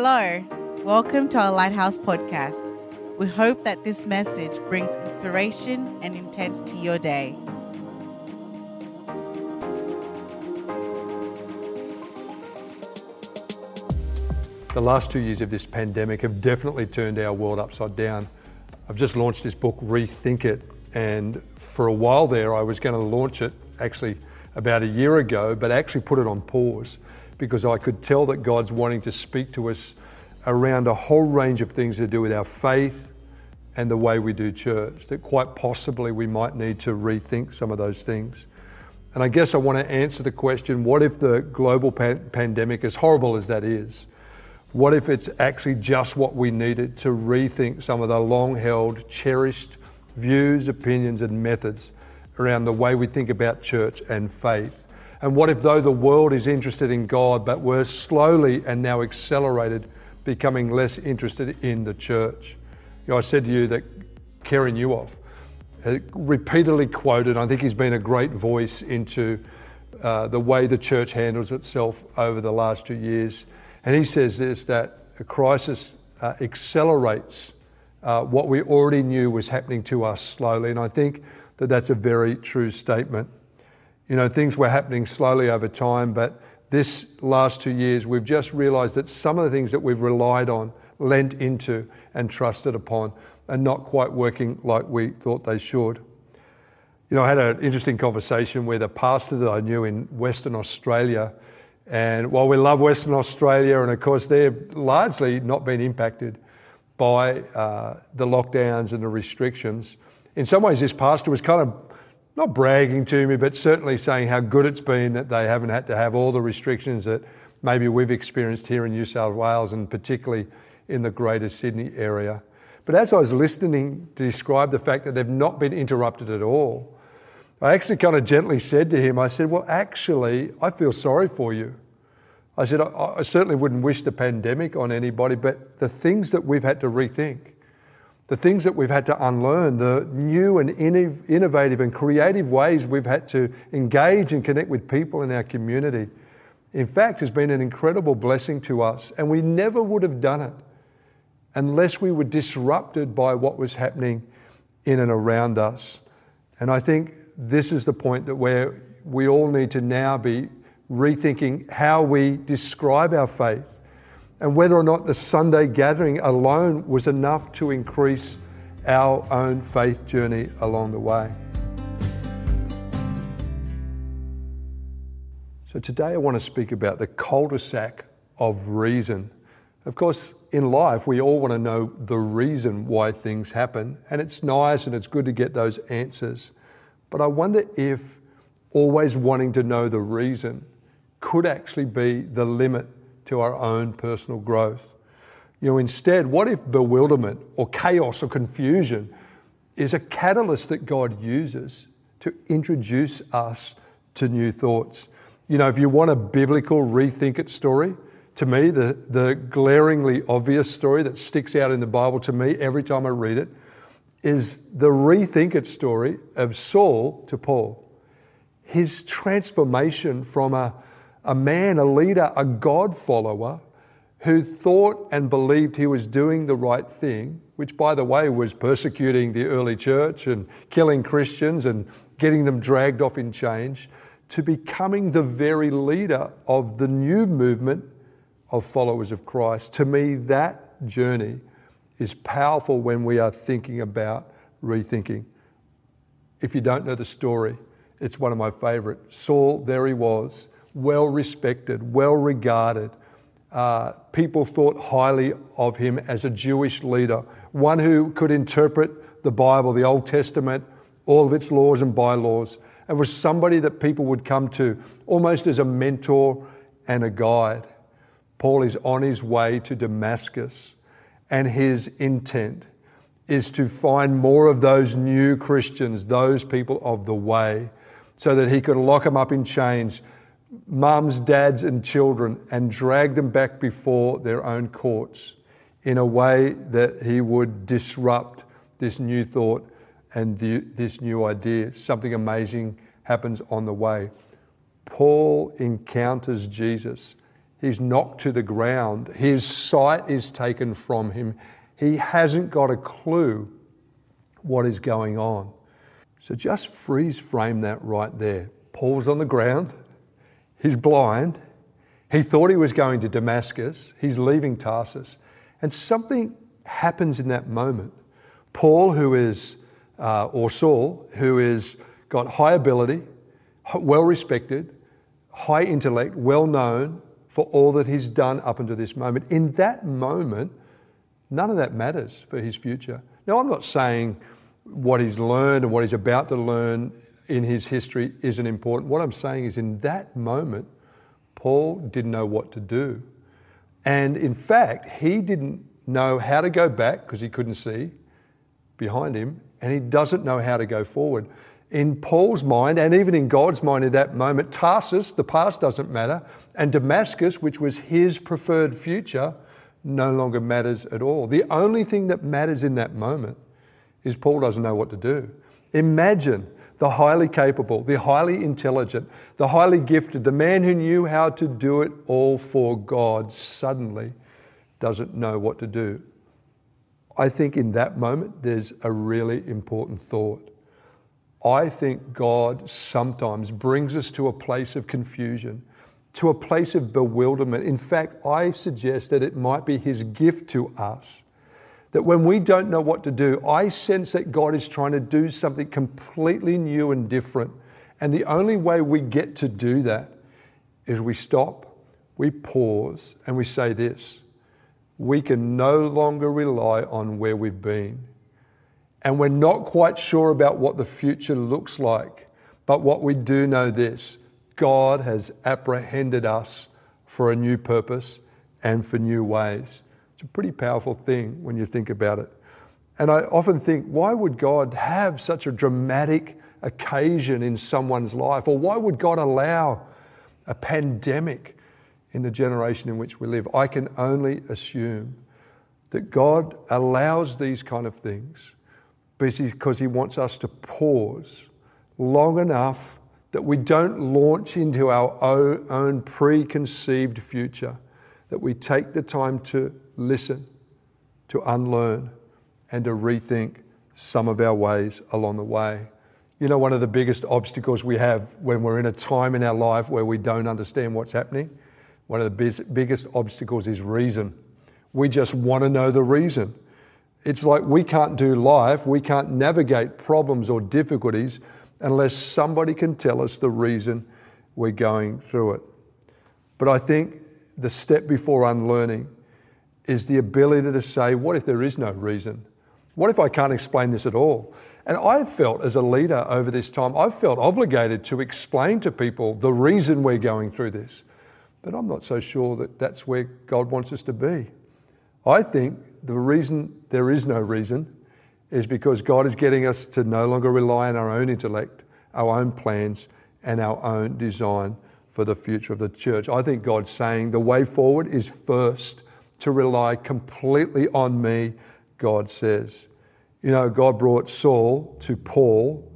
Hello, welcome to our Lighthouse podcast. We hope that this message brings inspiration and intent to your day. The last two years of this pandemic have definitely turned our world upside down. I've just launched this book, Rethink It, and for a while there, I was going to launch it actually about a year ago, but actually put it on pause because I could tell that God's wanting to speak to us around a whole range of things to do with our faith and the way we do church, that quite possibly we might need to rethink some of those things. And I guess I want to answer the question what if the global pan- pandemic, as horrible as that is, what if it's actually just what we needed to rethink some of the long held, cherished views, opinions, and methods around the way we think about church and faith? And what if, though the world is interested in God, but we're slowly and now accelerated becoming less interested in the church? You know, I said to you that Carey Nieuwhof repeatedly quoted, I think he's been a great voice into uh, the way the church handles itself over the last two years. And he says this that a crisis uh, accelerates uh, what we already knew was happening to us slowly. And I think that that's a very true statement. You know, things were happening slowly over time, but this last two years, we've just realised that some of the things that we've relied on, lent into, and trusted upon are not quite working like we thought they should. You know, I had an interesting conversation with a pastor that I knew in Western Australia. And while we love Western Australia, and of course they've largely not been impacted by uh, the lockdowns and the restrictions, in some ways this pastor was kind of not bragging to me, but certainly saying how good it's been that they haven't had to have all the restrictions that maybe we've experienced here in New South Wales and particularly in the Greater Sydney area. But as I was listening to describe the fact that they've not been interrupted at all, I actually kind of gently said to him, I said, Well, actually, I feel sorry for you. I said, I, I certainly wouldn't wish the pandemic on anybody, but the things that we've had to rethink the things that we've had to unlearn, the new and innovative and creative ways we've had to engage and connect with people in our community, in fact, has been an incredible blessing to us. And we never would have done it unless we were disrupted by what was happening in and around us. And I think this is the point that where we all need to now be rethinking how we describe our faith and whether or not the Sunday gathering alone was enough to increase our own faith journey along the way. So, today I want to speak about the cul de sac of reason. Of course, in life, we all want to know the reason why things happen, and it's nice and it's good to get those answers. But I wonder if always wanting to know the reason could actually be the limit to our own personal growth. You know, instead, what if bewilderment or chaos or confusion is a catalyst that God uses to introduce us to new thoughts? You know, if you want a biblical rethink it story, to me, the, the glaringly obvious story that sticks out in the Bible to me every time I read it is the rethink it story of Saul to Paul. His transformation from a a man, a leader, a God follower who thought and believed he was doing the right thing, which, by the way, was persecuting the early church and killing Christians and getting them dragged off in chains, to becoming the very leader of the new movement of followers of Christ. To me, that journey is powerful when we are thinking about rethinking. If you don't know the story, it's one of my favorite. Saul, there he was well respected, well regarded. Uh, people thought highly of him as a Jewish leader, one who could interpret the Bible, the Old Testament, all of its laws and bylaws, and was somebody that people would come to almost as a mentor and a guide. Paul is on his way to Damascus, and his intent is to find more of those new Christians, those people of the way, so that he could lock them up in chains mums, dads, and children and drag them back before their own courts in a way that he would disrupt this new thought and the, this new idea. Something amazing happens on the way. Paul encounters Jesus He's knocked to the ground. His sight is taken from him. He hasn't got a clue what is going on. So just freeze frame that right there. Paul's on the ground. He's blind. He thought he was going to Damascus. He's leaving Tarsus. And something happens in that moment. Paul, who is, uh, or Saul, who is got high ability, well respected, high intellect, well known for all that he's done up until this moment. In that moment, none of that matters for his future. Now, I'm not saying what he's learned and what he's about to learn in his history isn't important. What I'm saying is, in that moment, Paul didn't know what to do. And in fact, he didn't know how to go back because he couldn't see behind him, and he doesn't know how to go forward. In Paul's mind, and even in God's mind at that moment, Tarsus, the past doesn't matter, and Damascus, which was his preferred future, no longer matters at all. The only thing that matters in that moment is Paul doesn't know what to do. Imagine the highly capable, the highly intelligent, the highly gifted, the man who knew how to do it all for God suddenly doesn't know what to do. I think in that moment there's a really important thought. I think God sometimes brings us to a place of confusion, to a place of bewilderment. In fact, I suggest that it might be His gift to us that when we don't know what to do, I sense that God is trying to do something completely new and different. And the only way we get to do that is we stop, we pause, and we say this we can no longer rely on where we've been. And we're not quite sure about what the future looks like, but what we do know this God has apprehended us for a new purpose and for new ways. It's a pretty powerful thing when you think about it. And I often think, why would God have such a dramatic occasion in someone's life? Or why would God allow a pandemic in the generation in which we live? I can only assume that God allows these kind of things because He wants us to pause long enough that we don't launch into our own preconceived future, that we take the time to listen, to unlearn, and to rethink some of our ways along the way. You know, one of the biggest obstacles we have when we're in a time in our life where we don't understand what's happening, one of the biggest obstacles is reason. We just want to know the reason. It's like we can't do life, we can't navigate problems or difficulties unless somebody can tell us the reason we're going through it. But I think the step before unlearning is the ability to say, what if there is no reason? What if I can't explain this at all? And I've felt as a leader over this time, I've felt obligated to explain to people the reason we're going through this. But I'm not so sure that that's where God wants us to be. I think the reason there is no reason is because God is getting us to no longer rely on our own intellect, our own plans, and our own design for the future of the church. I think God's saying the way forward is first to rely completely on me, God says. You know, God brought Saul to Paul,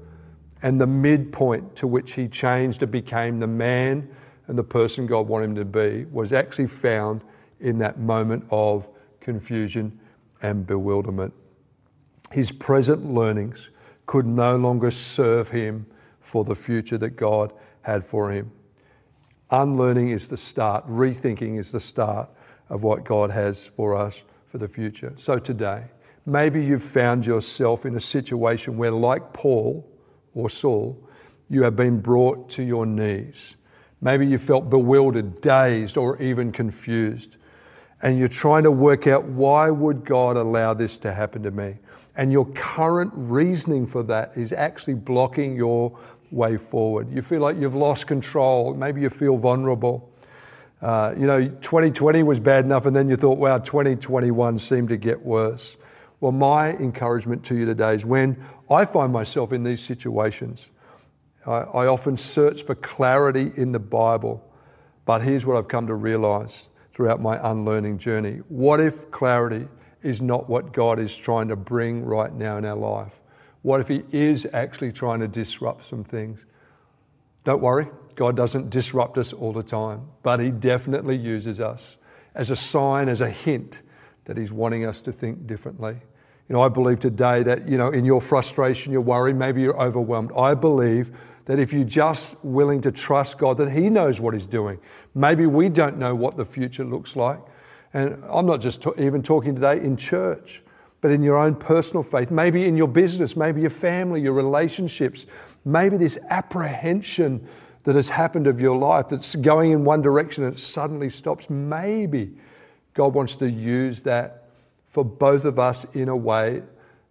and the midpoint to which he changed and became the man and the person God wanted him to be was actually found in that moment of confusion and bewilderment. His present learnings could no longer serve him for the future that God had for him. Unlearning is the start, rethinking is the start of what God has for us for the future. So today, maybe you've found yourself in a situation where, like Paul or Saul, you have been brought to your knees. Maybe you felt bewildered, dazed, or even confused. And you're trying to work out why would God allow this to happen to me? And your current reasoning for that is actually blocking your way forward. You feel like you've lost control. Maybe you feel vulnerable. Uh, you know, 2020 was bad enough, and then you thought, wow, 2021 seemed to get worse. Well, my encouragement to you today is when I find myself in these situations, I, I often search for clarity in the Bible. But here's what I've come to realize throughout my unlearning journey. What if clarity is not what God is trying to bring right now in our life? What if He is actually trying to disrupt some things? Don't worry, God doesn't disrupt us all the time, but He definitely uses us as a sign, as a hint that He's wanting us to think differently. You know, I believe today that, you know, in your frustration, your worry, maybe you're overwhelmed. I believe that if you're just willing to trust God, that He knows what He's doing. Maybe we don't know what the future looks like. And I'm not just to- even talking today in church, but in your own personal faith, maybe in your business, maybe your family, your relationships, maybe this apprehension that has happened of your life that's going in one direction and it suddenly stops. Maybe God wants to use that for both of us in a way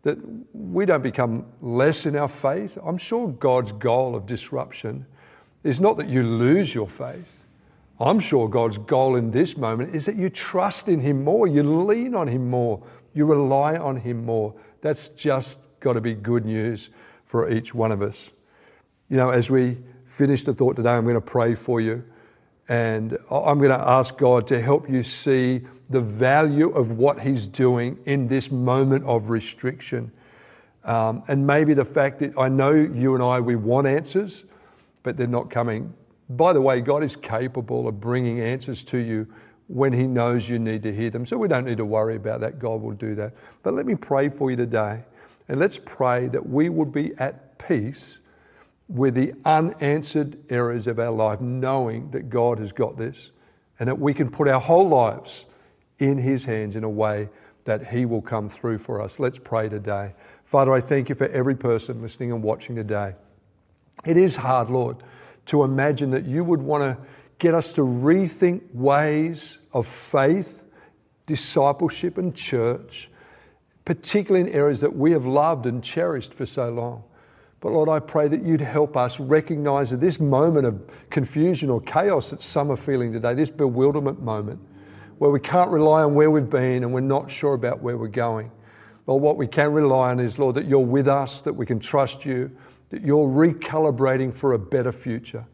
that we don't become less in our faith. I'm sure God's goal of disruption is not that you lose your faith. I'm sure God's goal in this moment is that you trust in Him more, you lean on Him more, you rely on Him more. That's just got to be good news for each one of us. You know, as we finish the thought today, I'm going to pray for you and I'm going to ask God to help you see the value of what He's doing in this moment of restriction. Um, and maybe the fact that I know you and I, we want answers, but they're not coming. By the way, God is capable of bringing answers to you when He knows you need to hear them. So we don't need to worry about that. God will do that. But let me pray for you today. And let's pray that we would be at peace with the unanswered areas of our life, knowing that God has got this and that we can put our whole lives in His hands in a way that He will come through for us. Let's pray today. Father, I thank you for every person listening and watching today. It is hard, Lord, to imagine that you would want to get us to rethink ways of faith, discipleship, and church, particularly in areas that we have loved and cherished for so long. But Lord, I pray that you'd help us recognize that this moment of confusion or chaos that some are feeling today, this bewilderment moment, where we can't rely on where we've been and we're not sure about where we're going. Lord, what we can rely on is, Lord, that you're with us, that we can trust you, that you're recalibrating for a better future.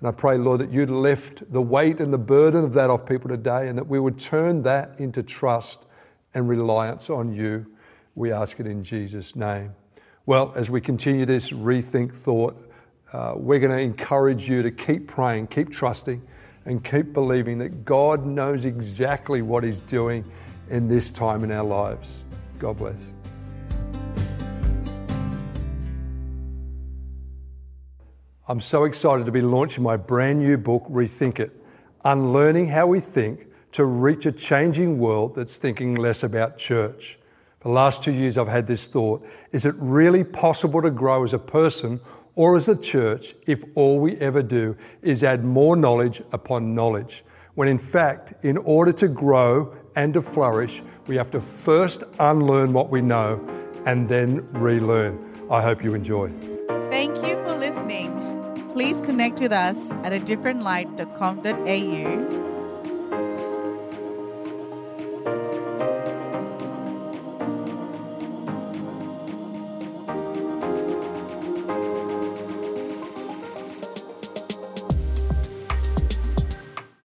And I pray, Lord, that you'd lift the weight and the burden of that off people today and that we would turn that into trust and reliance on you. We ask it in Jesus' name. Well, as we continue this rethink thought, uh, we're going to encourage you to keep praying, keep trusting, and keep believing that God knows exactly what He's doing in this time in our lives. God bless. I'm so excited to be launching my brand new book, Rethink It Unlearning How We Think to Reach a Changing World That's Thinking Less About Church. The last two years, I've had this thought Is it really possible to grow as a person or as a church if all we ever do is add more knowledge upon knowledge? When in fact, in order to grow and to flourish, we have to first unlearn what we know and then relearn. I hope you enjoy. Thank you for listening. Please connect with us at a different differentlight.com.au